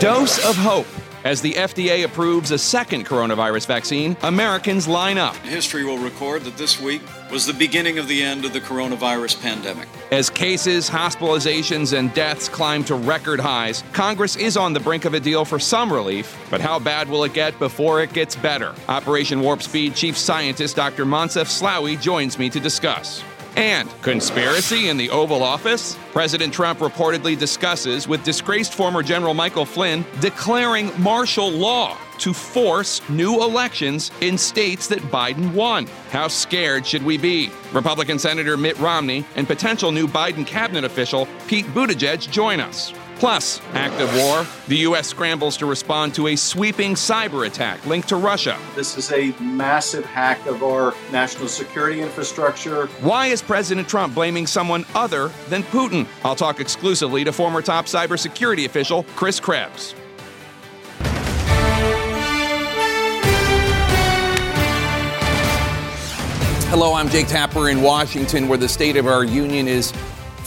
Dose of hope. As the FDA approves a second coronavirus vaccine, Americans line up. History will record that this week was the beginning of the end of the coronavirus pandemic. As cases, hospitalizations, and deaths climb to record highs, Congress is on the brink of a deal for some relief. But how bad will it get before it gets better? Operation Warp Speed Chief Scientist Dr. Moncef Slaoui joins me to discuss. And conspiracy in the Oval Office? President Trump reportedly discusses with disgraced former General Michael Flynn declaring martial law to force new elections in states that Biden won. How scared should we be? Republican Senator Mitt Romney and potential new Biden cabinet official Pete Buttigieg join us. Plus, active war, the U.S. scrambles to respond to a sweeping cyber attack linked to Russia. This is a massive hack of our national security infrastructure. Why is President Trump blaming someone other than Putin? I'll talk exclusively to former top cybersecurity official Chris Krebs. Hello, I'm Jake Tapper in Washington, where the state of our union is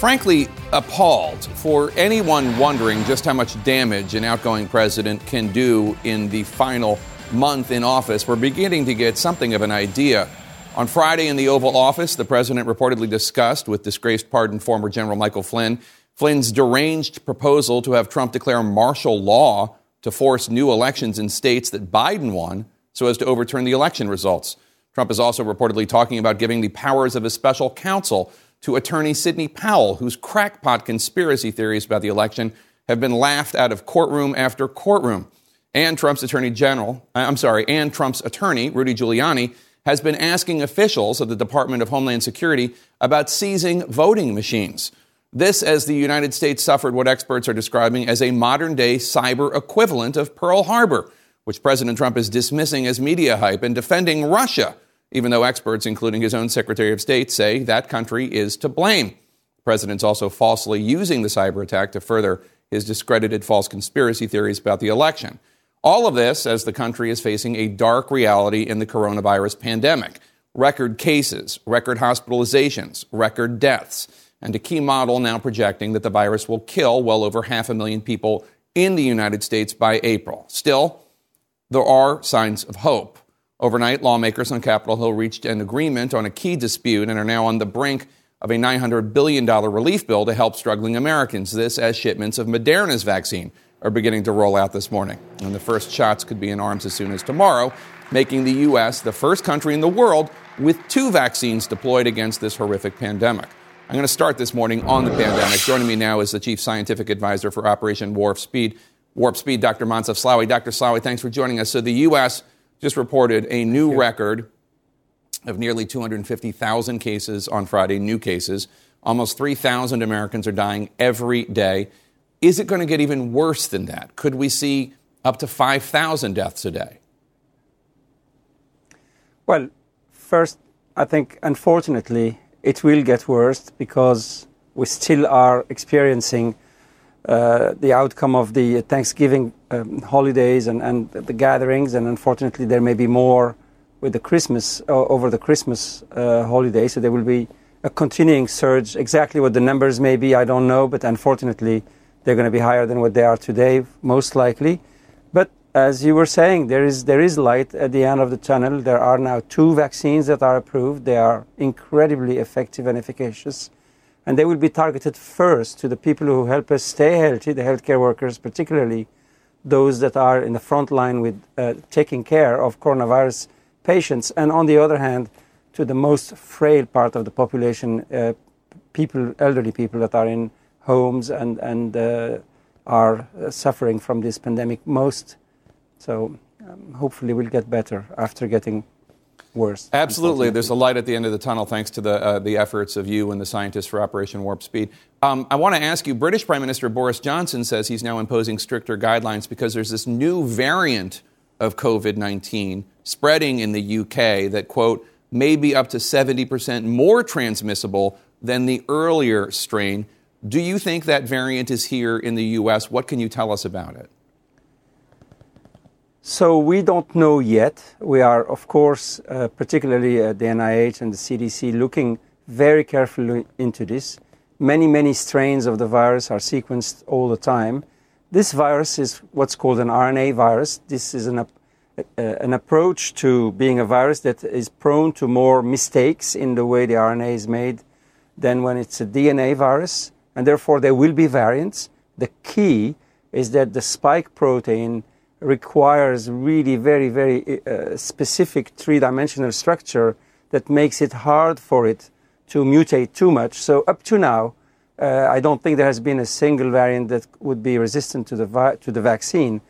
frankly appalled for anyone wondering just how much damage an outgoing president can do in the final month in office. We're beginning to get something of an idea. On Friday in the Oval Office, the president reportedly discussed with disgraced pardoned former General Michael Flynn Flynn's deranged proposal to have Trump declare martial law to force new elections in states that Biden won so as to overturn the election results. Trump is also reportedly talking about giving the powers of a special counsel to attorney Sidney Powell, whose crackpot conspiracy theories about the election have been laughed out of courtroom after courtroom. And Trump's attorney general, uh, I'm sorry, and Trump's attorney, Rudy Giuliani, has been asking officials of the Department of Homeland Security about seizing voting machines. This, as the United States suffered what experts are describing as a modern day cyber equivalent of Pearl Harbor which President Trump is dismissing as media hype and defending Russia, even though experts, including his own Secretary of State, say that country is to blame. The president's also falsely using the cyber attack to further his discredited false conspiracy theories about the election. All of this as the country is facing a dark reality in the coronavirus pandemic record cases, record hospitalizations, record deaths, and a key model now projecting that the virus will kill well over half a million people in the United States by April. Still, there are signs of hope. Overnight, lawmakers on Capitol Hill reached an agreement on a key dispute and are now on the brink of a $900 billion relief bill to help struggling Americans. This as shipments of Moderna's vaccine are beginning to roll out this morning. And the first shots could be in arms as soon as tomorrow, making the U.S. the first country in the world with two vaccines deployed against this horrific pandemic. I'm going to start this morning on the pandemic. Joining me now is the Chief Scientific Advisor for Operation Warp Speed, Warp Speed, Dr. Moncef Slaoui. Dr. Slaoui, thanks for joining us. So the U.S. just reported a new record of nearly 250,000 cases on Friday, new cases. Almost 3,000 Americans are dying every day. Is it going to get even worse than that? Could we see up to 5,000 deaths a day? Well, first, I think unfortunately it will get worse because we still are experiencing uh, the outcome of the Thanksgiving um, holidays and, and the gatherings, and unfortunately there may be more with the Christmas uh, over the Christmas uh, holiday. So there will be a continuing surge. Exactly what the numbers may be, I don't know, but unfortunately they're going to be higher than what they are today, most likely. But as you were saying, there is there is light at the end of the tunnel. There are now two vaccines that are approved. They are incredibly effective and efficacious and they will be targeted first to the people who help us stay healthy, the healthcare workers, particularly those that are in the front line with uh, taking care of coronavirus patients, and on the other hand, to the most frail part of the population, uh, people, elderly people that are in homes and and uh, are uh, suffering from this pandemic most. So um, hopefully, we'll get better after getting worse. Absolutely. There's a light at the end of the tunnel thanks to the, uh, the efforts of you and the scientists for Operation Warp Speed. Um, I want to ask you British Prime Minister Boris Johnson says he's now imposing stricter guidelines because there's this new variant of COVID 19 spreading in the UK that, quote, may be up to 70% more transmissible than the earlier strain. Do you think that variant is here in the US? What can you tell us about it? So we don't know yet. We are, of course, uh, particularly at the NIH and the CDC, looking very carefully into this. Many, many strains of the virus are sequenced all the time, this virus is what's called an RNA virus. This is an, uh, an approach to being a virus that is prone to more mistakes in the way the RNA is made than when it's a DNA virus, and therefore there will be variants. The key is that the spike protein requires really very, very uh, specific three dimensional structure that makes it hard for it to mutate too much. So, up to now, uh, I don't think there has been a single variant that would be resistant to the, vi- to the vaccine.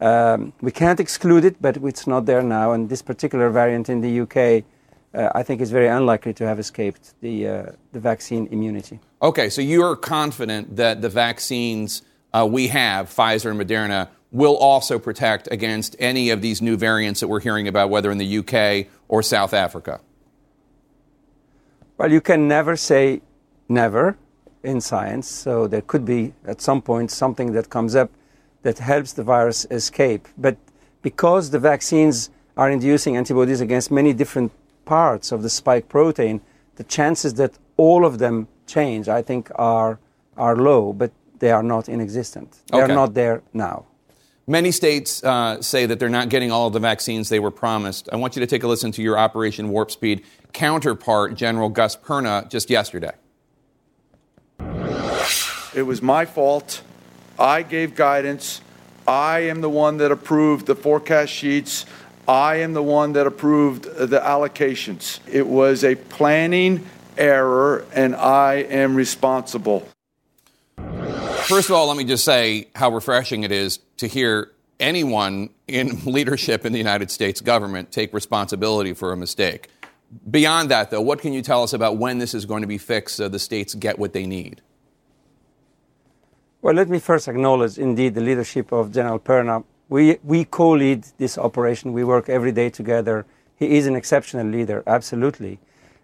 Um, we can't exclude it, but it's not there now. And this particular variant in the UK, uh, I think, is very unlikely to have escaped the, uh, the vaccine immunity. Okay, so you're confident that the vaccines uh, we have, Pfizer and Moderna, will also protect against any of these new variants that we're hearing about, whether in the UK or South Africa? Well, you can never say never in science. So there could be at some point something that comes up that helps the virus escape. But because the vaccines are inducing antibodies against many different parts of the spike protein, the chances that all of them change, I think, are, are low, but they are not inexistent. They Okay. are not there now. Many states uh, say that they're not getting all of the vaccines they were promised. I want you to take a listen to your Operation Warp Speed counterpart, General Gus Perna, just yesterday. It was my fault. I gave guidance. I am the one that approved the forecast sheets. I am the one that approved the allocations. It was a planning error, and I am responsible. First of all, let me just say how refreshing it is to hear anyone in leadership in the United States government take responsibility for a mistake. Beyond that, though, what can you tell us about when this is going to be fixed so the states get what they need? Well, let me first acknowledge indeed the leadership of General Perna. We, we co lead this operation, we work every day together. He is an exceptional leader, absolutely.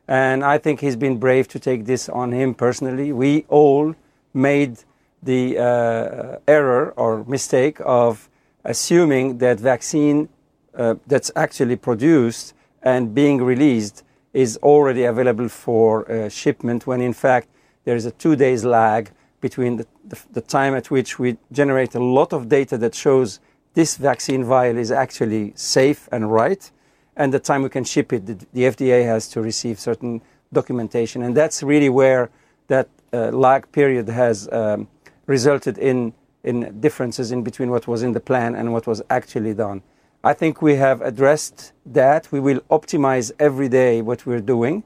And I think he's been brave to take this on him personally. We all made the uh, error or mistake of assuming that vaccine uh, that's actually produced and being released is already available for uh, shipment when in fact there is a two days lag between the, the, the, time at which we generate a lot of data that shows this vaccine vial is actually safe and right and the time we can ship it. The, the FDA has to receive certain documentation and that's really where that uh, lag period has um, resulted in, in differences in between what was in the plan and what was actually done. I think we have addressed that. We will optimize every day what we're doing.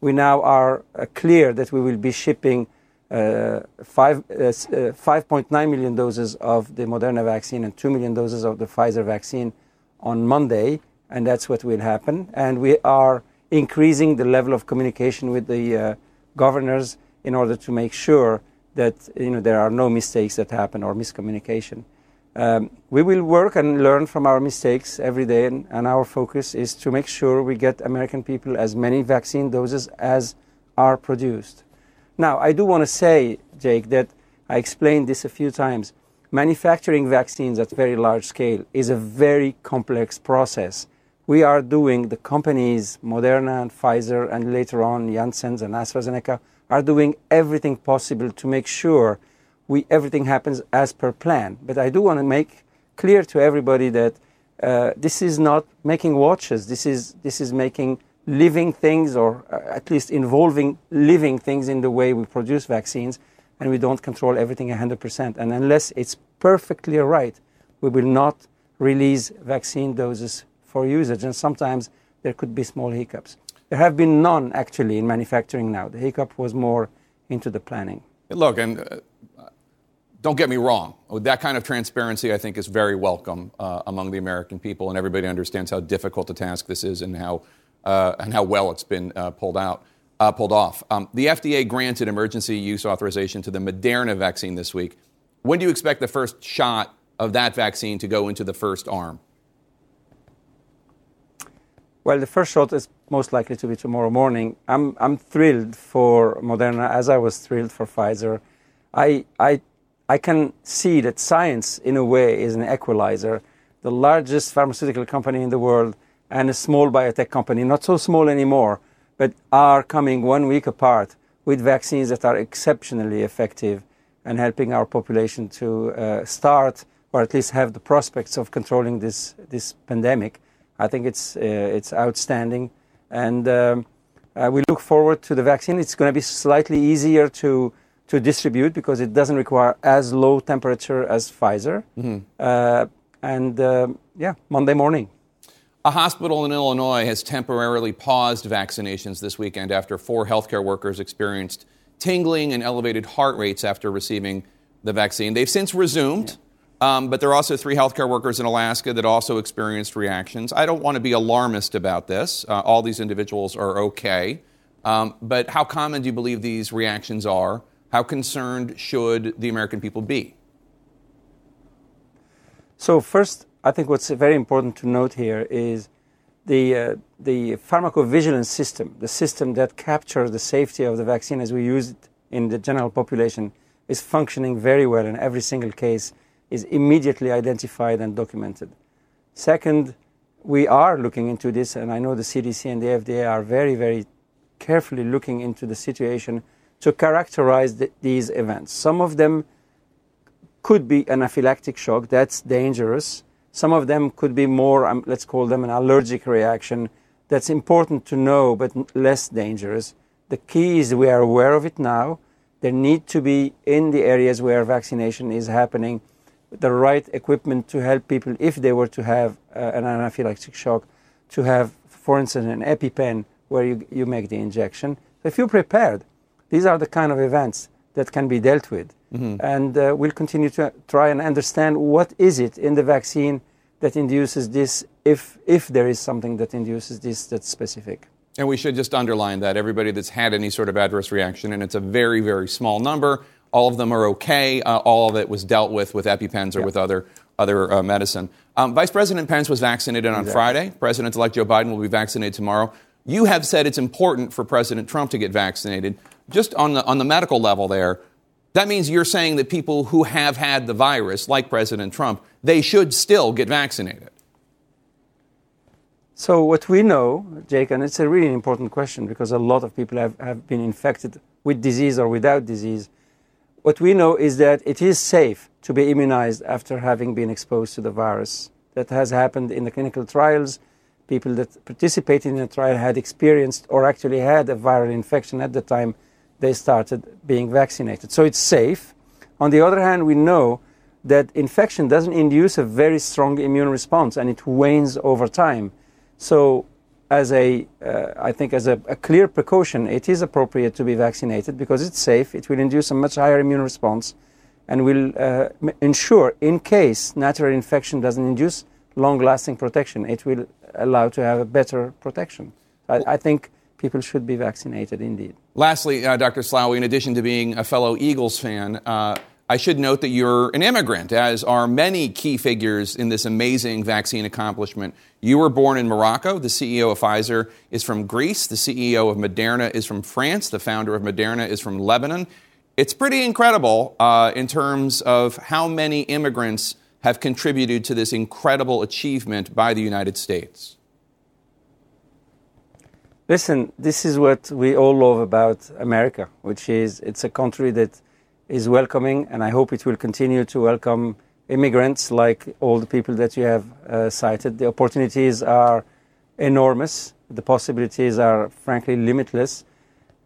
We now are uh, clear that we will be shipping uh, five, uh, 5.9 million doses of the Moderna vaccine and 2 million doses of the Pfizer vaccine on Monday, and that's what will happen. And we are increasing the level of communication with the governors in order to make sure you know, there are no mistakes that happen or miscommunication. Um, we will work and learn from our mistakes every day, and, and, our focus is to make sure we get American people as many vaccine doses as are produced. Now, I do want to say, Jake, that I explained this a few times. Manufacturing vaccines at very large scale is a very complex process. We are doing, the companies, Moderna and Pfizer, and later on Janssen and AstraZeneca, are doing everything possible to make sure we, everything happens as per plan. But I do want to make clear to everybody that uh, this is not making watches. This is, this is making living things, or uh, at least involving living things in the way we produce vaccines, and we don't control everything 100%. And unless it's perfectly right, we will not release vaccine doses for usage. And sometimes there could be small hiccups. There have been none actually in manufacturing now. The hiccup was more into the planning. Look, and uh, don't get me wrong. That kind of transparency, I think, is very welcome uh, among the American people, and everybody understands how difficult a task this is and how uh, and how well it's been uh, pulled out, uh, pulled off. Um, the FDA granted emergency use authorization to the Moderna vaccine this week. When do you expect the first shot of that vaccine to go into the first arm? Well, the first shot is most likely to be tomorrow morning. I'm, I'm thrilled for Moderna as I was thrilled for Pfizer. I, I, I can see that science, in a way, is an equalizer. The largest pharmaceutical company in the world and a small biotech company, not so small anymore, but are coming one week apart with vaccines that are exceptionally effective. and helping our population to uh, start or at least have the prospects of controlling this this pandemic. I think it's uh, it's outstanding, and um, uh, we look forward to the vaccine. It's going to be slightly easier to to distribute because it doesn't require as low temperature as Pfizer. Mm-hmm. Uh, and uh, yeah, Monday morning. A hospital in Illinois has temporarily paused vaccinations this weekend after four healthcare workers experienced tingling and elevated heart rates after receiving the vaccine. They've since resumed. Um, but there are also three healthcare workers in Alaska that also experienced reactions. I don't want to be alarmist about this. Uh, all these individuals are okay. Um, but how common do you believe these reactions are? How concerned should the American people be? So, first, I think what's very important to note here is the, uh, the pharmacovigilance system, the system that captures the safety of the vaccine as we use it in the general population, is functioning very well, in every single case is immediately identified and documented. Second, we are looking into this, and I know the CDC and the FDA are very, very carefully looking into the situation to characterize the, these events. Some of them could be anaphylactic shock, that's dangerous. Some of them could be more, um, let's call them an allergic reaction. That's important to know, but less dangerous. The key is we are aware of it now. There need to be in the areas where vaccination is happening the right equipment to help people if they were to have uh, an anaphylactic shock, to have, for instance, an EpiPen where you, you make the injection. So if you're prepared, these are the kind of events that can be dealt with. Mm-hmm. And uh, we'll continue to try and understand what is it in the vaccine that induces this, if, if there is something that induces this that's specific. And we should just underline that everybody that's had any sort of adverse reaction, and it's a very, very small number, all of them are okay. Uh, all of it was dealt with with EpiPens or yep. with other, other uh, medicine. Um, Vice President Pence was vaccinated on exactly. Friday. President elect Joe Biden will be vaccinated tomorrow. You have said it's important for President Trump to get vaccinated just on the, on the medical level there, that means you're saying that people who have had the virus, like President Trump, they should still get vaccinated. So, what we know, Jake, and it's a really important question because a lot of people have, have been infected with disease or without disease. What we know is that it is safe to be immunized after having been exposed to the virus. That has happened in the clinical trials. People that participated in the trial had experienced or actually had a viral infection at the time they started being vaccinated. So it's safe. On the other hand, we know that infection doesn't induce a very strong immune response and it wanes over time. So, as a, uh, I think, as a, a, clear precaution, it is appropriate to be vaccinated because it's safe. It will induce a much higher immune response and will uh, ensure, in case natural infection doesn't induce long lasting protection, it will allow to have a better protection. I, I think people should be vaccinated indeed. Lastly, uh, Dr. Slaoui, in addition to being a fellow Eagles fan, uh, I should note that you're an immigrant, as are many key figures in this amazing vaccine accomplishment. You were born in Morocco. The CEO of Pfizer is from Greece. The CEO of Moderna is from France. The founder of Moderna is from Lebanon. It's pretty incredible uh, in terms of how many immigrants have contributed to this incredible achievement by the United States. Listen, this is what we all love about America, which is it's a country that is welcoming, and I hope it will continue to welcome immigrants like all the people that you have uh, cited. The opportunities are enormous. The possibilities are frankly limitless.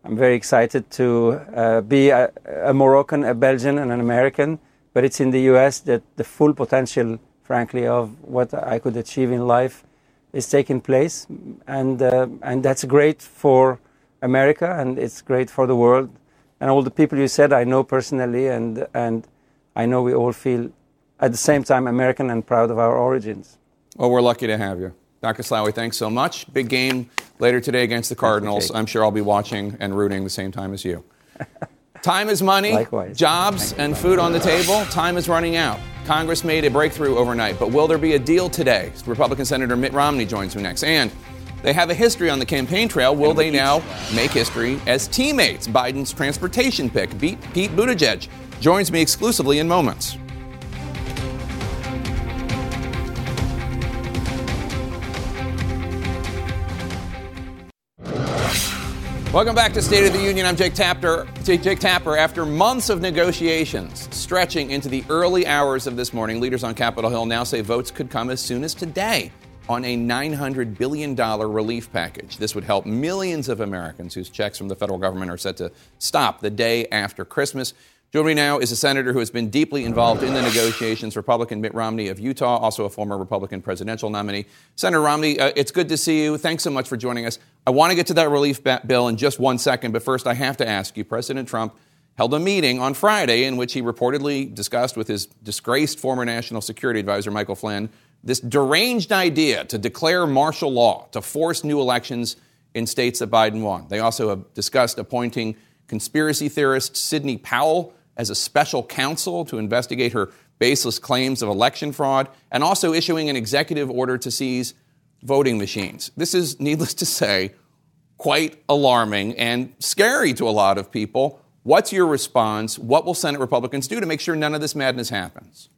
I'm very excited to uh, be a, a, Moroccan, a Belgian, and an American, but it's in the US that the full potential, frankly, of what I could achieve in life is taking place, and uh, and that's great for America, and it's great for the world, and all the people you said I know personally, and and I know we all feel at the same time American and proud of our origins. Well, we're lucky to have you. Dr. Slaoui, thanks so much. Big game later today against the Cardinals. I'm sure I'll be watching and rooting the same time as you. Time is money, Likewise. jobs, and food on the table. Time is running out. Congress made a breakthrough overnight, but will there be a deal today? Republican Senator Mitt Romney joins me next. And they have a history on the campaign trail. Will they now make history as teammates? Biden's transportation pick, Pete Buttigieg, joins me exclusively in moments. Welcome back to State of the Union. I'm Jake Tapper. Jake Tapper. After months of negotiations stretching into the early hours of this morning, leaders on Capitol Hill now say votes could come as soon as today on a $900 billion relief package. This would help millions of Americans whose checks from the federal government are set to stop the day after Christmas. Joining me now is a senator who has been deeply involved in the negotiations, Republican Mitt Romney of Utah, also a former Republican presidential nominee. Senator Romney, uh, it's good to see you. Thanks so much for joining us. I want to get to that relief bill in just one second, but first I have to ask you President Trump held a meeting on Friday in which he reportedly discussed with his disgraced former national security advisor, Michael Flynn, this deranged idea to declare martial law to force new elections in states that Biden won. They also have discussed appointing conspiracy theorist Sidney Powell as a special counsel to investigate her baseless claims of election fraud, and also issuing an executive order to seize voting machines. This is, needless to say, quite alarming and scary to a lot of people. What's your response? What will Senate Republicans do to make sure none of this madness happens?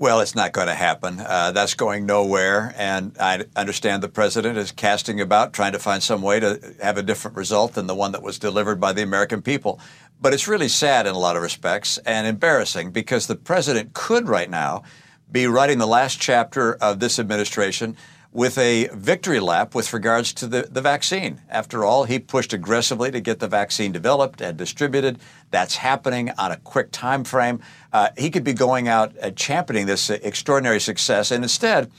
Well, it's not going to happen. Uh, that's going nowhere. And I understand the president is casting about, trying to find some way to have a different result than the one that was delivered by the American people. But it's really sad in a lot of respects and embarrassing because the president could right now be writing the last chapter of this administration with a victory lap with regards to the, the vaccine. After all, he pushed aggressively to get the vaccine developed and distributed. That's happening on a quick time frame. Uh, he could be going out and championing this extraordinary success, and instead,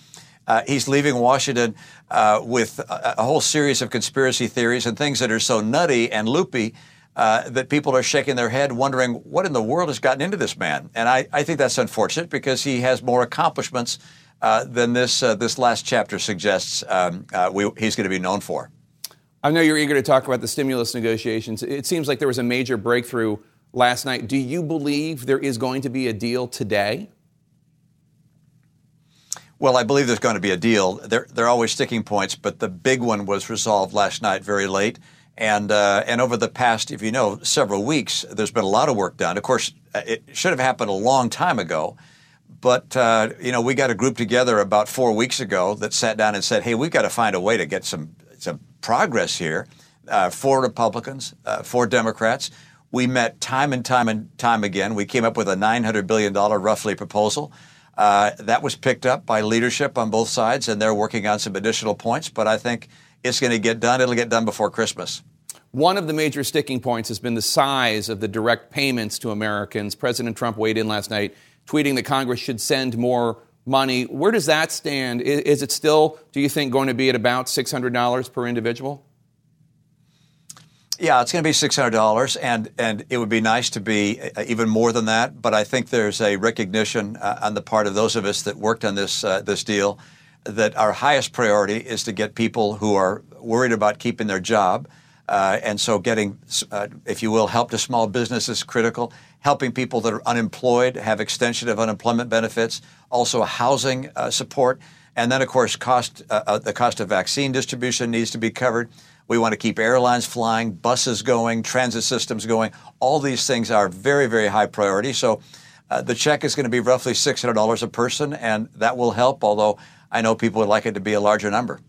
uh, he's leaving Washington uh, with a, a, whole series of conspiracy theories and things that are so nutty and loopy uh, that people are shaking their head, wondering what in the world has gotten into this man. And I, I think that's unfortunate because he has more accomplishments uh, than this uh, this last chapter suggests um, uh, we, he's going to be known for. I know you're eager to talk about the stimulus negotiations. It seems like there was a major breakthrough last night. Do you believe there is going to be a deal today? Well, I believe there's going to be a deal. There, there are always sticking points, but the big one was resolved last night very late. And, uh, and over the past, if you know, several weeks, there's been a lot of work done. Of course, it should have happened a long time ago. But uh, you know, we got a group together about four weeks ago that sat down and said, "Hey, we've got to find a way to get some some progress here." Uh, for Republicans, uh, for Democrats, we met time and time and time again. We came up with a 900 billion dollar roughly proposal. Uh, that was picked up by leadership on both sides, and they're working on some additional points. But I think it's going to get done. It'll get done before Christmas. One of the major sticking points has been the size of the direct payments to Americans. President Trump weighed in last night tweeting that Congress should send more money. Where does that stand? Is, is it still, do you think, going to be at about $600 per individual? Yeah, it's going to be six hundred dollars, and and it would be nice to be uh, even more than that. But I think there's a recognition uh, on the part of those of us that worked on this uh, this deal that our highest priority is to get people who are worried about keeping their job, uh, and so getting, uh, if you will, help to small businesses is critical helping people that are unemployed have extension of unemployment benefits, also housing uh, support, and then of course cost uh, uh, the cost of vaccine distribution needs to be covered. We want to keep airlines flying, buses going, transit systems going. All these things are very very high priority. So uh, the check is going to be roughly six hundred dollars a person, and that will help. Although I know people would like it to be a larger number.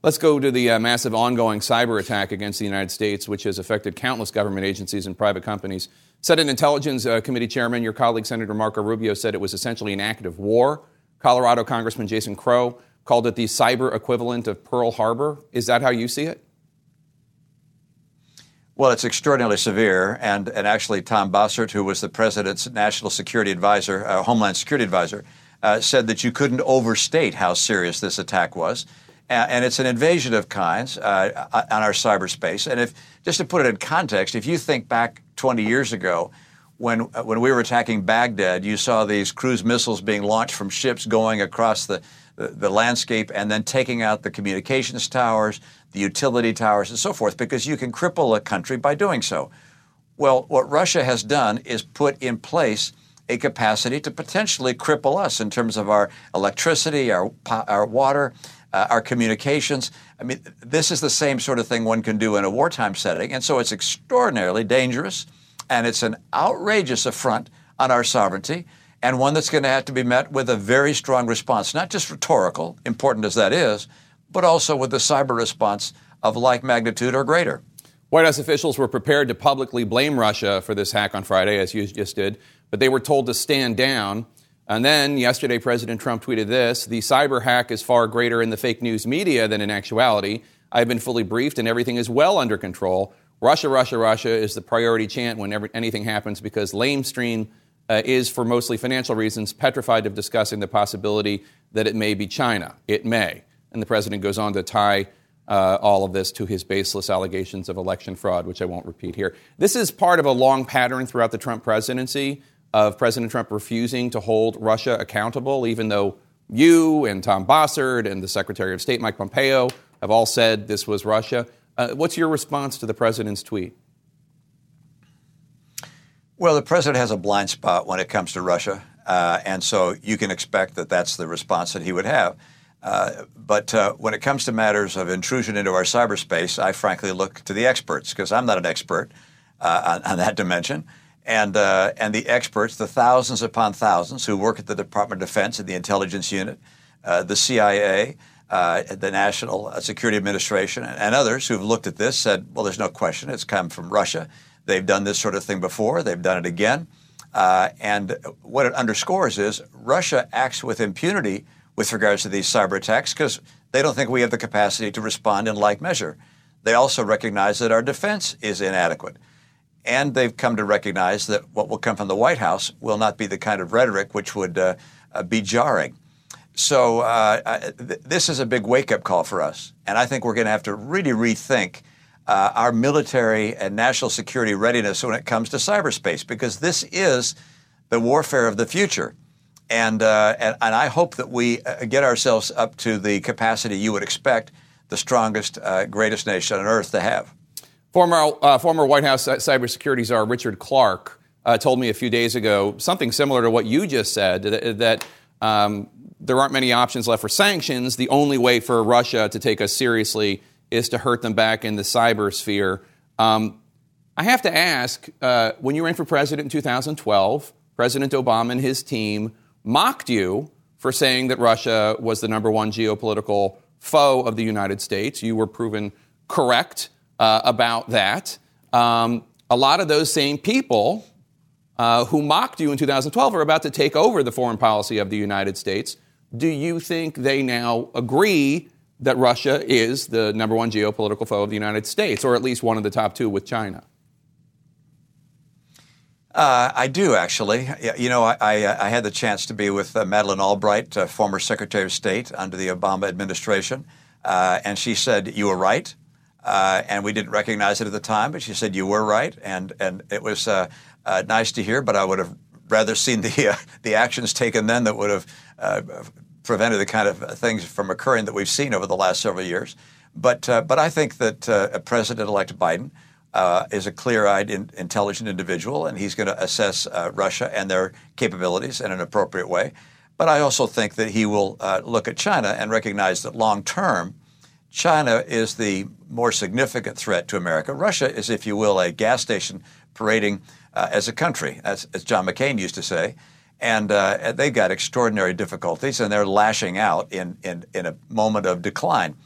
Let's go to the uh, massive ongoing cyber attack against the United States, which has affected countless government agencies and private companies. Senate Intelligence uh, Committee Chairman, your colleague Senator Marco Rubio, said it was essentially an act of war. Colorado Congressman Jason Crow called it the cyber equivalent of Pearl Harbor. Is that how you see it? Well, it's extraordinarily severe, and, and actually, Tom Bossert, who was the president's national security advisor, uh, Homeland Security advisor, uh, said that you couldn't overstate how serious this attack was. And it's an invasion of kinds uh, on our cyberspace. And if just to put it in context, if you think back 20 years ago, when uh, when we were attacking Baghdad, you saw these cruise missiles being launched from ships going across the, the, the landscape and then taking out the communications towers, the utility towers, and so forth, because you can cripple a country by doing so. Well, what Russia has done is put in place a capacity to potentially cripple us in terms of our electricity, our, our water, uh, our communications. I mean, this is the same sort of thing one can do in a wartime setting. And so it's extraordinarily dangerous and it's an outrageous affront on our sovereignty and one that's going to have to be met with a very strong response, not just rhetorical, important as that is, but also with the cyber response of like magnitude or greater. White House officials were prepared to publicly blame Russia for this hack on Friday, as you just did, but they were told to stand down. And then yesterday, President Trump tweeted this The cyber hack is far greater in the fake news media than in actuality. I've been fully briefed, and everything is well under control. Russia, Russia, Russia is the priority chant whenever anything happens because Lamestream uh, is, for mostly financial reasons, petrified of discussing the possibility that it may be China. It may. And the president goes on to tie uh, all of this to his baseless allegations of election fraud, which I won't repeat here. This is part of a long pattern throughout the Trump presidency of President Trump refusing to hold Russia accountable, even though you and Tom Bossert and the Secretary of State Mike Pompeo have all said this was Russia. Uh, what's your response to the president's tweet? Well, the president has a blind spot when it comes to Russia, uh, and so you can expect that that's the response that he would have. Uh, but uh, when it comes to matters of intrusion into our cyberspace, I frankly look to the experts because I'm not an expert uh, on, on, that dimension. And, uh, and the experts, the thousands upon thousands who work at the Department of Defense and the intelligence unit, uh, the CIA, the National Security Administration, and, others who've looked at this said, well, there's no question it's come from Russia. They've done this sort of thing before, they've done it again. and what it underscores is Russia acts with impunity with regards to these cyber attacks because they don't think we have the capacity to respond in like measure. They also recognize that our defense is inadequate. And they've come to recognize that what will come from the White House will not be the kind of rhetoric which would uh, uh, be jarring. So uh, th- this is a big wake up call for us. And I think we're going to have to really rethink uh, our military and national security readiness when it comes to cyberspace because this is the warfare of the future. And, uh, and, and, I hope that we uh, get ourselves up to the capacity you would expect the strongest, uh, greatest nation on earth to have. Former, uh, former White House cybersecurity czar Richard Clarke uh, told me a few days ago something similar to what you just said that, that um, there aren't many options left for sanctions. The only way for Russia to take us seriously is to hurt them back in the cyber sphere. Um, I have to ask uh, when you ran for president in 2012, President Obama and his team mocked you for saying that Russia was the number one geopolitical foe of the United States. You were proven correct uh, about that. Um, a lot of those same people uh, who mocked you in 2012 are about to take over the foreign policy of the United States. Do you think they now agree that Russia is the number one geopolitical foe of the United States, or at least one of the top two with China? Uh, I do actually. You know, I, I, uh, I, had the chance to be with uh, Madeleine Albright, uh, former Secretary of State under the Obama administration, uh, and she said you were right, uh, and we didn't recognize it at the time, but she said you were right, and and it was nice to hear. But I would have rather seen the the actions taken then that would have prevented the kind of things from occurring that we've seen over the last several years. But but I think that President-elect Biden uh, is a clear-eyed, in, intelligent individual, and he's going to assess uh, Russia and their capabilities in an appropriate way. But I also think that he will uh, look at China and recognize that long term, China is the more significant threat to America. Russia is, if you will, a gas station parading uh, as a country, as, as, John McCain used to say. And uh, they've got extraordinary difficulties, and they're lashing out in, in, in a moment of decline.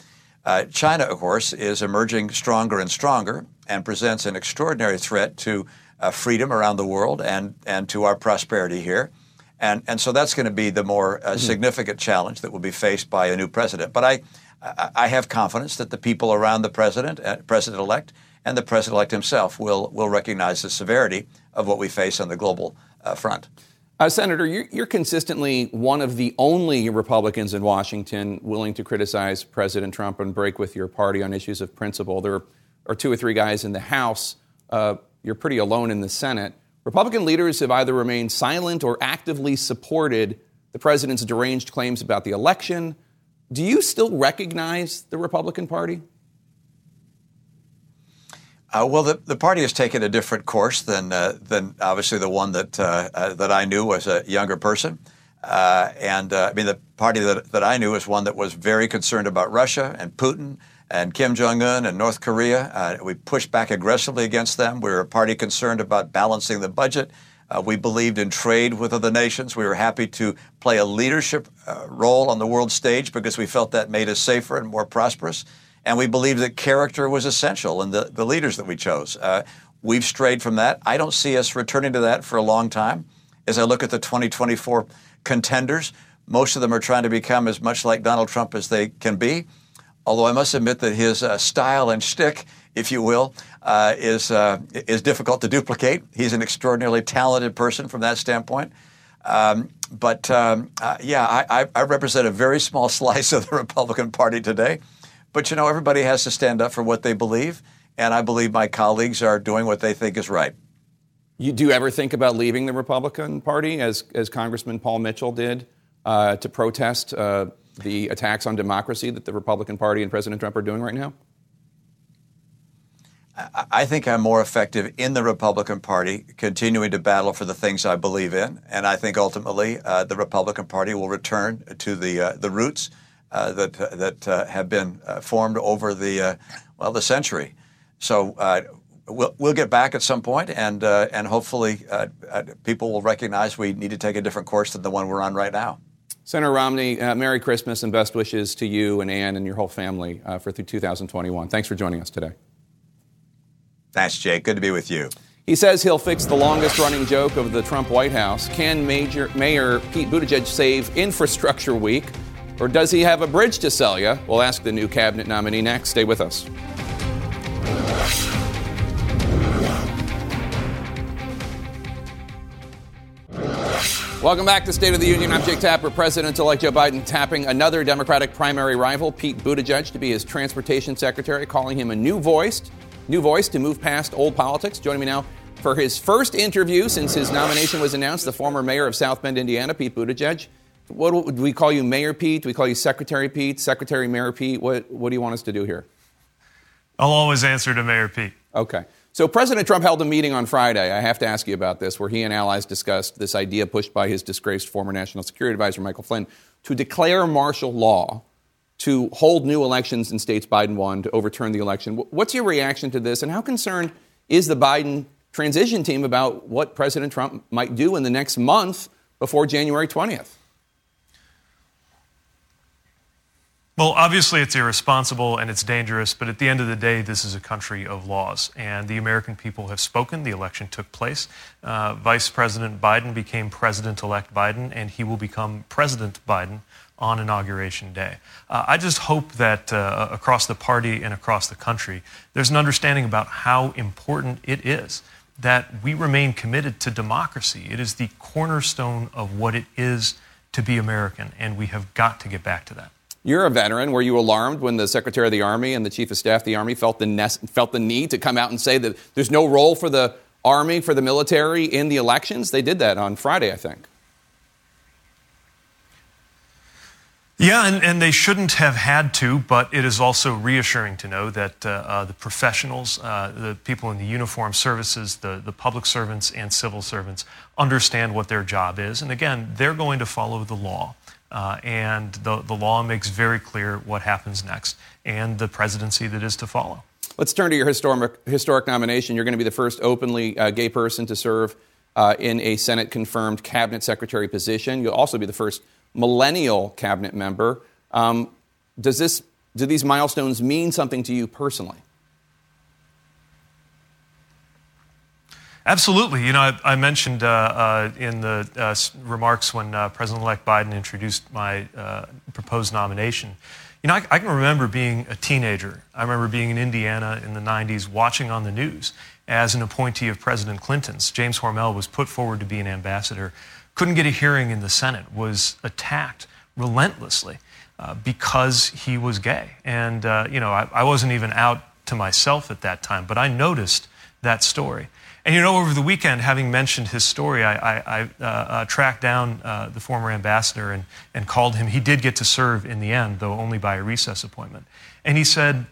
Uh, China, of course, is emerging stronger and stronger and presents an extraordinary threat to uh, freedom around the world and, and to our prosperity here. And, and so that's going to be the more uh, mm-hmm. significant challenge that will be faced by a new president. But I, I have confidence that the people around the president, uh, president elect, and the president elect himself will, will recognize the severity of what we face on the global uh, front. Uh, Senator, you're, you're, consistently one of the only Republicans in Washington willing to criticize President Trump and break with your party on issues of principle. There are two or three guys in the House. Uh, you're pretty alone in the Senate. Republican leaders have either remained silent or actively supported the president's deranged claims about the election. Do you still recognize the Republican Party? Uh, well, the, the party has taken a different course than uh, than obviously the one that uh, uh that I knew as a younger person. Uh, and uh, I mean, the party that, that I knew was one that was very concerned about Russia and Putin and Kim Jong Un and North Korea. we pushed back aggressively against them. We were a party concerned about balancing the budget. We believed in trade with other nations. We were happy to play a leadership role on the world stage because we felt that made us safer and more prosperous. And we believed that character was essential in the, the leaders that we chose. Uh, we've strayed from that. I don't see us returning to that for a long time. As I look at the 2024 contenders, most of them are trying to become as much like Donald Trump as they can be. Although I must admit that his uh, style and shtick, if you will, uh, is uh, is difficult to duplicate. He's an extraordinarily talented person from that standpoint. Um, but um, uh, yeah, I, I, represent a very small slice of the Republican Party today. But you know, everybody has to stand up for what they believe, and I believe my colleagues are doing what they think is right. You, do you ever think about leaving the Republican Party, as as Congressman Paul Mitchell did, uh, to protest uh, the attacks on democracy that the Republican Party and President Trump are doing right now? I think I'm more effective in the Republican Party, continuing to battle for the things I believe in, and I think ultimately uh, the Republican Party will return to the uh, the roots uh, that that uh, have been uh, formed over the uh, well the century. So we'll we'll get back at some point, and and hopefully people will recognize we need to take a different course than the one we're on right now. Senator Romney, uh, Merry Christmas and best wishes to you and Ann and your whole family uh, for through 2021. Thanks for joining us today. Thanks, Jake. Good to be with you. He says he'll fix the longest running joke of the Trump White House. Can Major, Mayor Pete Buttigieg save Infrastructure Week? Or does he have a bridge to sell you? We'll ask the new cabinet nominee next. Stay with us. Welcome back to State of the Union. I'm Jake Tapper. President elect Joe Biden tapping another Democratic primary rival, Pete Buttigieg, to be his transportation secretary, calling him a new voice new voice to move past old politics. Joining me now for his first interview since his nomination was announced, the former mayor of South Bend, Indiana, Pete Buttigieg. What do we call you, Mayor Pete? Do we call you Secretary Pete? Secretary Mayor Pete? What, what do you want us to do here? I'll always answer to Mayor Pete. Okay. So President Trump held a meeting on Friday. I have to ask you about this, where he and allies discussed this idea pushed by his disgraced former national security advisor Michael Flynn to declare martial law to hold new elections in states Biden won to overturn the election. What's your reaction to this, and how concerned is the Biden transition team about what President Trump might do in the next month before January 20th? Well, obviously, it's irresponsible and it's dangerous, but at the end of the day, this is a country of laws. And the American people have spoken. The election took place. Uh, Vice President Biden became President elect Biden, and he will become President Biden on Inauguration Day. Uh, I just hope that uh, across the party and across the country, there's an understanding about how important it is that we remain committed to democracy. It is the cornerstone of what it is to be American, and we have got to get back to that. You're a veteran. Were you alarmed when the Secretary of the Army and the Chief of Staff of the Army felt the, felt the need to come out and say that there's no role for the Army, for the military in the elections? They did that on Friday, I think. Yeah, and, and they shouldn't have had to, but it is also reassuring to know that uh, uh, the professionals, uh, the people in the uniform services, the, the public servants and civil servants understand what their job is. And again, they're going to follow the law. Uh, and the, the law makes very clear what happens next and the presidency that is to follow. Let's turn to your historic, historic nomination. You're going to be the first openly uh, gay person to serve uh, in a Senate confirmed cabinet secretary position. You'll also be the first millennial cabinet member. Um, does this, do these milestones mean something to you personally? Absolutely. You know, I, I mentioned uh, uh, in the uh, remarks when uh, President-elect Biden introduced my uh, proposed nomination. You know, I, I, can remember being a teenager. I remember being in Indiana in the 90s, watching on the news as an appointee of President Clinton's. James Hormel was put forward to be an ambassador couldn't get a hearing in the Senate, was attacked relentlessly uh, because he was gay. And, you know, I, I, wasn't even out to myself at that time, but I noticed that story. And, you know, over the weekend, having mentioned his story, I, I, I uh, uh tracked down uh, the former ambassador and, and called him. He did get to serve in the end, though only by a recess appointment. And he said,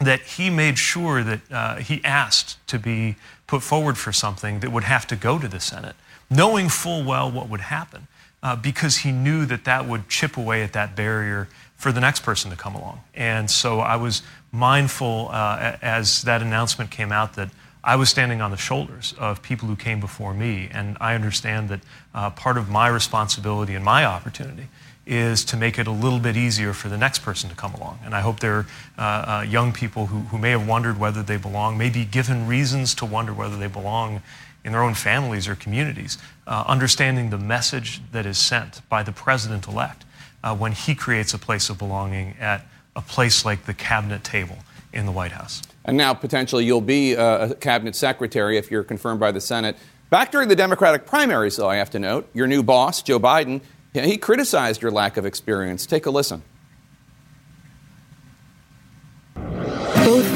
that he made sure that uh, he asked to be put forward for something that would have to go to the Senate knowing full well what would happen, uh, because he knew that that would chip away at that barrier for the next person to come along. And so I was mindful uh, as that announcement came out that I was standing on the shoulders of people who came before me. And I understand that uh, part of my responsibility and my opportunity is to make it a little bit easier for the next person to come along. And I hope there are uh, uh, young people who, who may have wondered whether they belong, may be given reasons to wonder whether they belong in their own families or communities, uh, understanding the message that is sent by the president elect uh, when he creates a place of belonging at a place like the cabinet table in the White House. And now potentially you'll be uh, a cabinet secretary if you're confirmed by the Senate. Back during the Democratic primaries, though, I have to note, your new boss, Joe Biden, he criticized your lack of experience. Take a listen.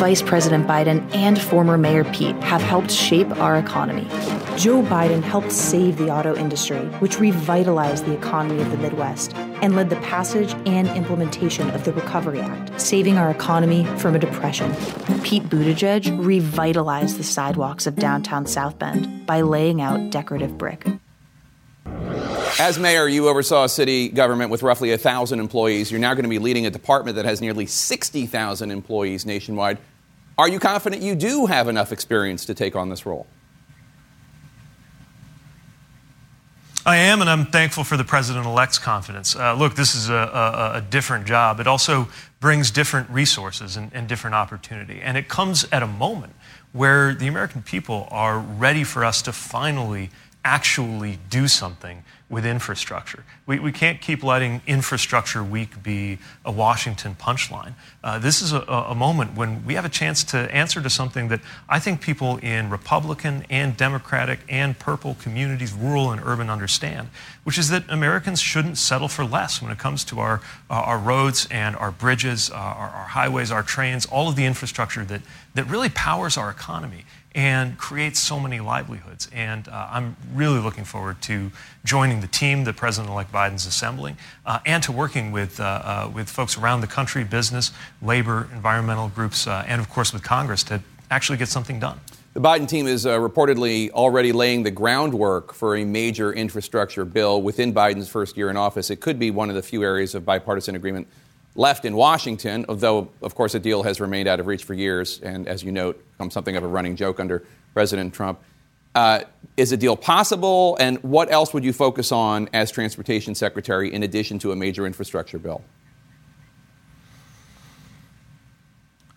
Vice President Biden and former Mayor Pete have helped shape our economy. Joe Biden helped save the auto industry, which revitalized the economy of the Midwest and led the passage and implementation of the Recovery Act, saving our economy from a depression. Pete Buttigieg revitalized the sidewalks of downtown South Bend by laying out decorative brick. As mayor, you oversaw a city government with roughly 1,000 employees. You're now going to be leading a department that has nearly 60,000 employees nationwide. Are you confident you do have enough experience to take on this role? I am, and I'm thankful for the president elect's confidence. Uh, look, this is a, a, a, different job. It also brings different resources and, and different opportunity. And it comes at a moment where the American people are ready for us to finally actually do something with infrastructure. We, we can't keep letting Infrastructure Week be a Washington punchline. Uh, this is a, a, moment when we have a chance to answer to something that I think people in Republican and Democratic and purple communities, rural and urban, understand, which is that Americans shouldn't settle for less when it comes to our, uh, our roads and our bridges, uh, our, our highways, our trains, all of the infrastructure that, that really powers our economy and creates so many livelihoods. And uh, I'm really looking forward to joining the team that President-elect Biden's assembling, uh, and to working with uh, uh with folks around the country, business, labor, environmental groups, uh, and of course with Congress to actually get something done. The Biden team is uh, reportedly already laying the groundwork for a major infrastructure bill within Biden's first year in office. It could be one of the few areas of bipartisan agreement left in Washington, although, of course, a deal has remained out of reach for years, and as you note, become something of a running joke under President Trump. Uh, is a deal possible, and what else would you focus on as Transportation Secretary in addition to a major infrastructure bill?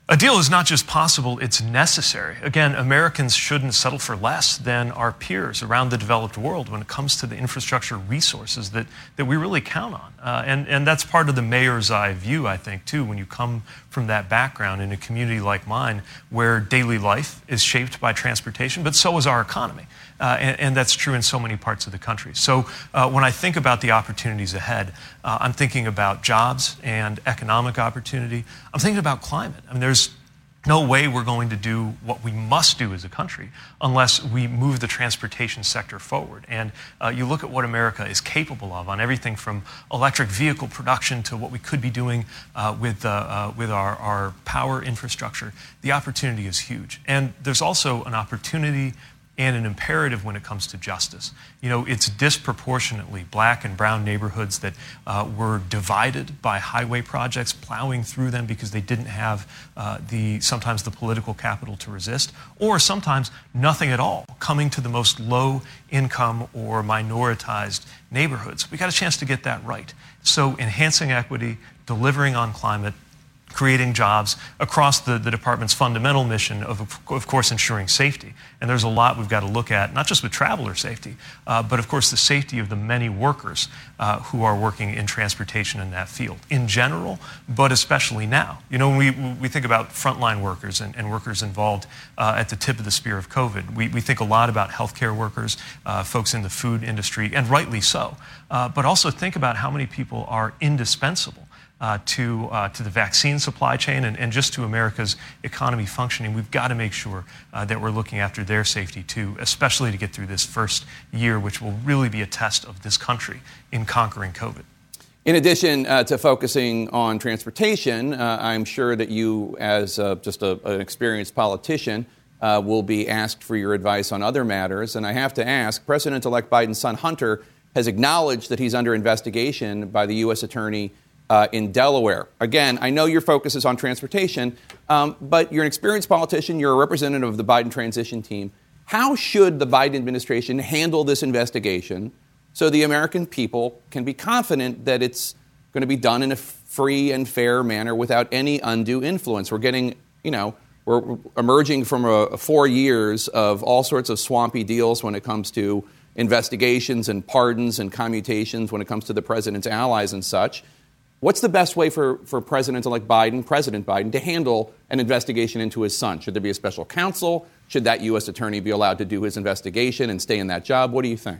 A deal is not just possible, it's necessary. Again, Americans shouldn't settle for less than our peers around the developed world when it comes to the infrastructure resources that, that we really count on. Uh, and, and that's part of the mayor's eye view, I think, too, when you come from that background in a community like mine where daily life is shaped by transportation, but so is our economy. Uh, and, and, that's true in so many parts of the country. So uh, when I think about the opportunities ahead, uh, I'm thinking about jobs and economic opportunity. I'm thinking about climate. I mean, there's no way we're going to do what we must do as a country unless we move the transportation sector forward. And uh, you look at what America is capable of on everything from electric vehicle production to what we could be doing uh, with, uh, uh with our, our power infrastructure. The opportunity is huge. And there's also an opportunity and an imperative when it comes to justice. You know, it's disproportionately black and brown neighborhoods that uh, were divided by highway projects, plowing through them because they didn't have uh, the sometimes the political capital to resist, or sometimes nothing at all, coming to the most low income or minoritized neighborhoods. We got a chance to get that right. So enhancing equity, delivering on climate, creating jobs across the, the department's fundamental mission of, of course, ensuring safety. And there's a lot we've got to look at, not just with traveler safety, uh, but of course the safety of the many workers uh, who are working in transportation in that field in general, but especially now. You know, when we, we think about frontline workers and, and workers involved uh, at the tip of the spear of COVID, we, we think a lot about healthcare workers, uh, folks in the food industry, and rightly so. Uh, but also think about how many people are indispensable uh, to, uh, to the vaccine supply chain and, and, just to America's economy functioning, we've got to make sure uh, that we're looking after their safety too, especially to get through this first year, which will really be a test of this country in conquering COVID. In addition uh, to focusing on transportation, uh, I'm sure that you, as uh, just a, an experienced politician, will be asked for your advice on other matters. And I have to ask President elect Biden's son, Hunter, has acknowledged that he's under investigation by the U.S. Attorney uh, in Delaware. Again, I know your focus is on transportation, um, but you're an experienced politician, you're a representative of the Biden transition team. How should the Biden administration handle this investigation so the American people can be confident that it's going to be done in a free and fair manner without any undue influence. We're getting, you know, we're emerging from a, four years of all sorts of swampy deals when it comes to investigations and pardons and commutations when it comes to the president's allies and such. What's the best way for, for President elect Biden, President Biden, to handle an investigation into his son? Should there be a special counsel? Should that U.S. attorney be allowed to do his investigation and stay in that job? What do you think?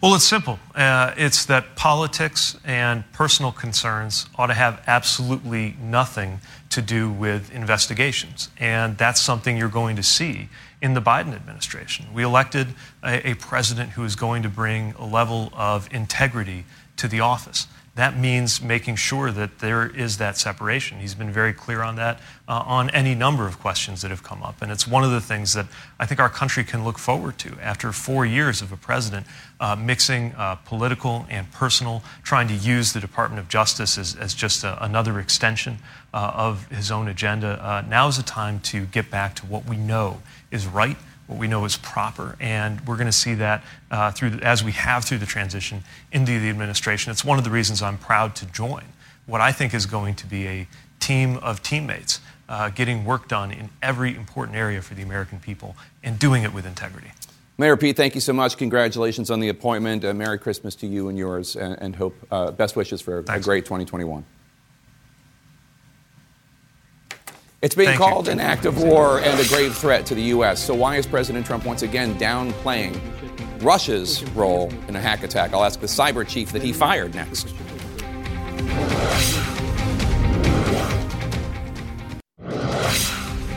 Well, it's simple. Uh, it's that politics and personal concerns ought to have absolutely nothing to do with investigations. And that's something you're going to see in the Biden administration. We elected a, a president who is going to bring a level of integrity to the office that means making sure that there is that separation. He's been very clear on that uh, on any number of questions that have come up. And it's one of the things that I think our country can look forward to after four years of a president uh, mixing uh, political and personal, trying to use the Department of Justice as, as just a, another extension uh, of his own agenda. Uh, now is the time to get back to what we know is right what we know is proper, and we're going to see that uh, through the, as we have through the transition into the administration. It's one of the reasons I'm proud to join what I think is going to be a team of teammates uh, getting work done in every important area for the American people and doing it with integrity. Mayor Pete, thank you so much. Congratulations on the appointment. Uh, Merry Christmas to you and yours, and, and hope uh, best wishes for Thanks. a great 2021. It's being Thank called you. an act of war and a grave threat to the U.S. So, why is President Trump once again downplaying Russia's role in a hack attack? I'll ask the cyber chief that he fired next.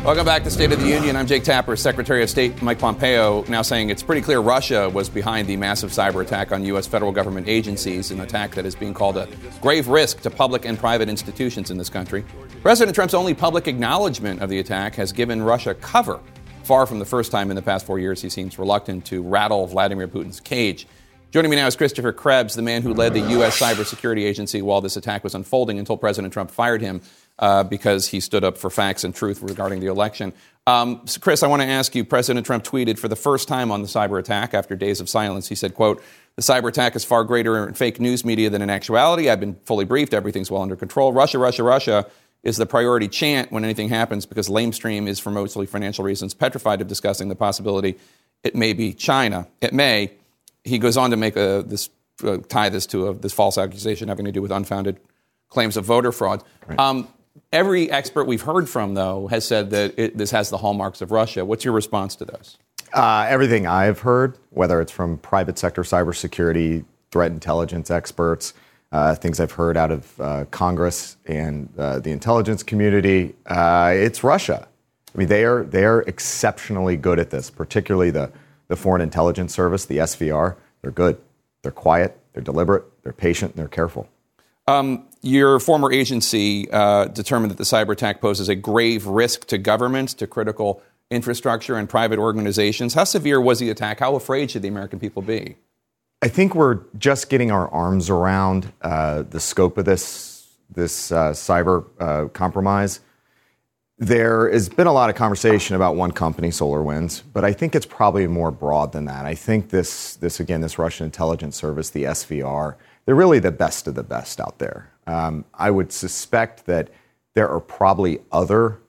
Welcome back to State of the Union. I'm Jake Tapper. Secretary of State Mike Pompeo now saying it's pretty clear Russia was behind the massive cyber attack on U.S. federal government agencies, an attack that is being called a grave risk to public and private institutions in this country. President Trump's only public acknowledgement of the attack has given Russia cover. Far from the first time in the past four years he seems reluctant to rattle Vladimir Putin's cage. Joining me now is Christopher Krebs, the man who led the U.S. Cybersecurity Agency while this attack was unfolding until President Trump fired him uh, because he stood up for facts and truth regarding the election. Um, so Chris, I want to ask you. President Trump tweeted for the first time on the cyber attack after days of silence. He said, "quote The cyber attack is far greater in fake news media than in actuality. I've been fully briefed. Everything's well under control. Russia, Russia, Russia." Is the priority chant when anything happens because Lamestream is, for mostly financial reasons, petrified of discussing the possibility it may be China. It may. He goes on to make a, this uh, tie this to a, this false accusation having to do with unfounded claims of voter fraud. Right. Um, Every expert we've heard from, though, has said that it, this has the hallmarks of Russia. What's your response to this? Uh, everything I've heard, whether it's from private sector cybersecurity, threat intelligence experts, uh, things I've heard out of uh, Congress and uh, the intelligence community, uh, it's Russia. I mean, they are they are exceptionally good at this, particularly the the Foreign Intelligence Service, the SVR. They're good. They're quiet. They're deliberate. They're patient. And they're careful. Um, your former agency uh, determined that the cyber attack poses a grave risk to governments, to critical infrastructure, and private organizations. How severe was the attack? How afraid should the American people be? I think we're just getting our arms around uh, the scope of this this uh, cyber uh, compromise. There has been a lot of conversation about one company, SolarWinds, but I think it's probably more broad than that. I think this this again, this Russian intelligence service, the SVR they're really the best of the best out there. Um, I would suspect that there are probably other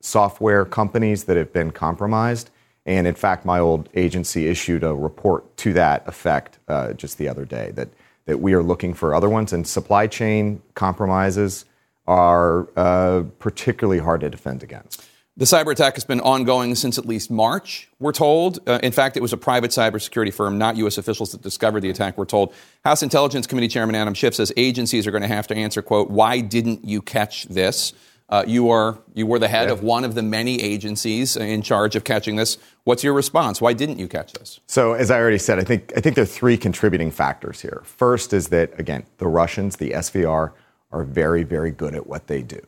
software companies that have been compromised. And in fact, my old agency issued a report to that effect uh, just the other day that, that we are looking for other ones. And supply chain compromises are uh, particularly hard to defend against. The cyber attack has been ongoing since at least March, we're told. Uh, in fact, it was a private cybersecurity firm, not U.S. officials, that discovered the attack, we're told. House Intelligence Committee Chairman Adam Schiff says agencies are going to have to answer, quote, why didn't you catch this? Uh, you, are, you were the head yeah. of one of the many agencies in charge of catching this. What's your response? Why didn't you catch this? So, as I already said, I think, I think there are three contributing factors here. First is that, again, the Russians, the SVR, are very, very good at what they do.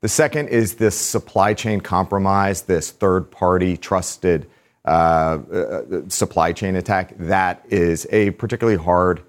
The second is this supply chain compromise, this third party trusted uh, uh, supply chain attack. That is a particularly hard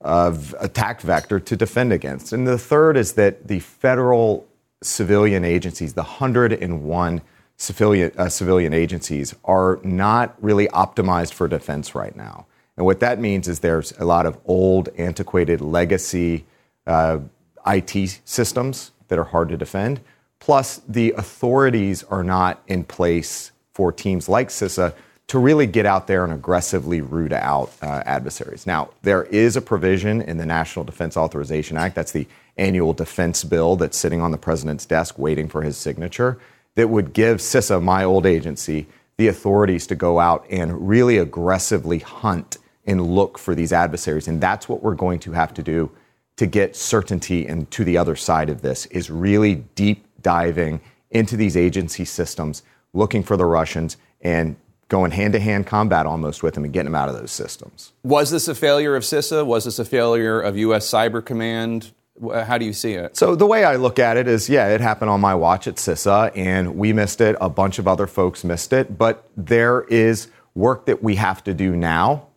attack vector to defend against. And the third is that the federal civilian agencies, the 101 civilian, uh, civilian agencies, are not really optimized for defense right now. And what that means is there's a lot of old, antiquated legacy uh, IT systems that are hard to defend. Plus, the authorities are not in place for teams like CISA to really get out there and aggressively root out uh, adversaries. Now, there is a provision in the National Defense Authorization Act, that's the annual defense bill that's sitting on the president's desk waiting for his signature, that would give CISA, my old agency, the authorities to go out and really aggressively hunt and look for these adversaries. And that's what we're going to have to do to get certainty and to the other side of this is really deep diving into these agency systems, looking for the Russians and going hand to hand combat almost with them and getting them out of those systems. Was this a failure of CISA? Was this a failure of U.S. Cyber Command? How do you see it? So, the way I look at it is yeah, it happened on my watch at CISA, and we missed it. A bunch of other folks missed it. But there is work that we have to do now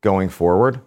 going forward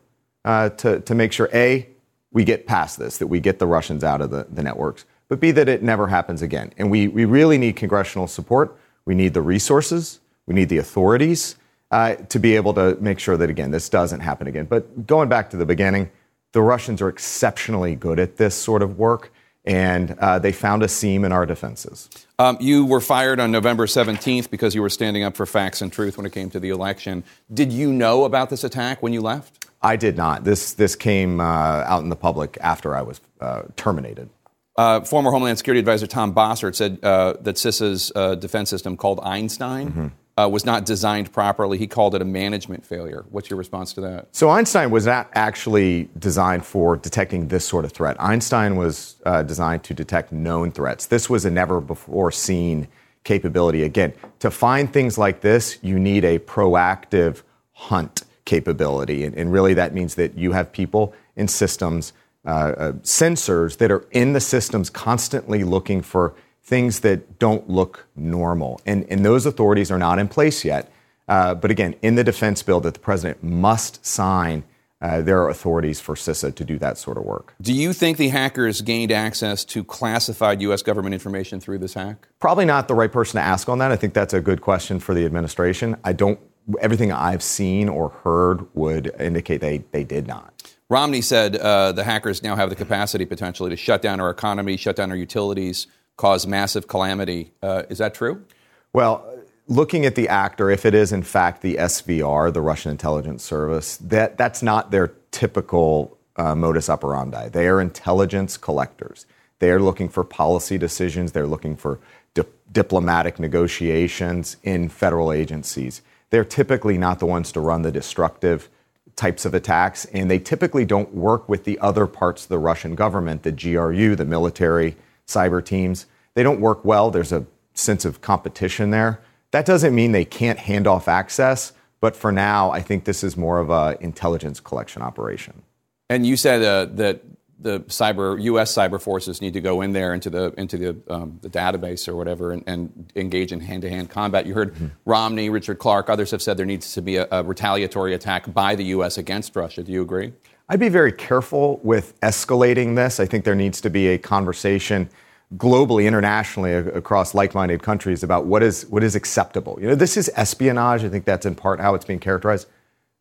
uh, to, to make sure A, we get past this, that we get the Russians out of the, the networks, but B, that it never happens again. And we, we really need congressional support. We need the resources. We need the authorities uh, to be able to make sure that, again, this doesn't happen again. But going back to the beginning, the Russians are exceptionally good at this sort of work, and uh, they found a seam in our defenses. Um, you were fired on November 17th because you were standing up for facts and truth when it came to the election. Did you know about this attack when you left? I did not. This this came uh, out in the public after I was uh, terminated. Uh, former Homeland Security Advisor Tom Bossert said uh, that CISA's uh, defense system, called Einstein, mm-hmm. Uh, was not designed properly. He called it a management failure. What's your response to that? So Einstein was not actually designed for detecting this sort of threat. Einstein was designed to detect known threats. This was a never before seen capability. Again, to find things like this, you need a proactive hunt capability. And, and, really, that means that you have people in systems, uh, uh, sensors that are in the systems constantly looking for things that don't look normal. And, and those authorities are not in place yet. Uh, but again, in the defense bill that the president must sign, uh, there are authorities for CISA to do that sort of work. Do you think the hackers gained access to classified U.S. government information through this hack? Probably not the right person to ask on that. I think that's a good question for the administration. I don't everything I've seen or heard would indicate they, they did not. Romney said uh, the hackers now have the capacity potentially to shut down our economy, shut down our utilities, cause massive calamity. Uh, is that true? Well, looking at the actor, if it is in fact the SVR, the Russian intelligence service, that, that's not their typical uh, modus operandi. They are intelligence collectors. They are looking for policy decisions, they're looking for di- diplomatic negotiations in federal agencies they're typically not the ones to run the destructive types of attacks, and they typically don't work with the other parts of the Russian government, the GRU, the military cyber teams. They don't work well. There's a sense of competition there. That doesn't mean they can't hand off access, but for now, I think this is more of an intelligence collection operation. And you said uh, that the cyber U.S. cyber forces need to go in there into the into the, um, the database or whatever and, and engage in hand-to-hand combat. You heard mm-hmm. Romney, Richard Clarke, others have said there needs to be a, a, retaliatory attack by the U.S. against Russia. Do you agree? I'd be very careful with escalating this. I think there needs to be a conversation globally, internationally, across like-minded countries about what is what is acceptable. You know, this is espionage. I think that's in part how it's being characterized.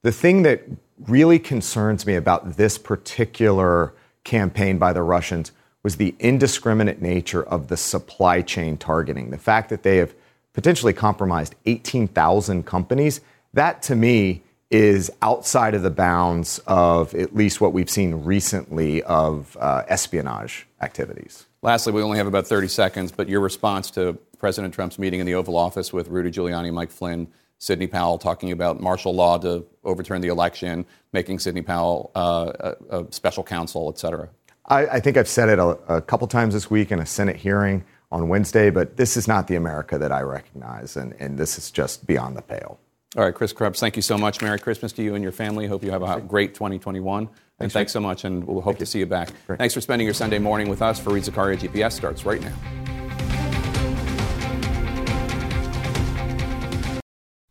The thing that really concerns me about this particular campaign by the Russians was the indiscriminate nature of the supply chain targeting. The fact that they have potentially compromised 18,000 companies, that to me is outside of the bounds of at least what we've seen recently of uh, espionage activities. Lastly, we only have about 30 seconds, but your response to President Trump's meeting in the Oval Office with Rudy Giuliani, Mike Flynn, Sidney Powell talking about martial law to overturn the election, making Sidney Powell uh, a, a, special counsel, et cetera? I, I think I've said it a, a, couple times this week in a Senate hearing on Wednesday, but this is not the America that I recognize, and, and this is just beyond the pale. All right, Chris Krebs, thank you so much. Merry Christmas to you and your family. Hope you have a great 2021. Thanks, and thanks so much, and we'll hope thank to you. see you back. Great. Thanks for spending your Sunday morning with us. Fareed Zakaria GPS starts right now.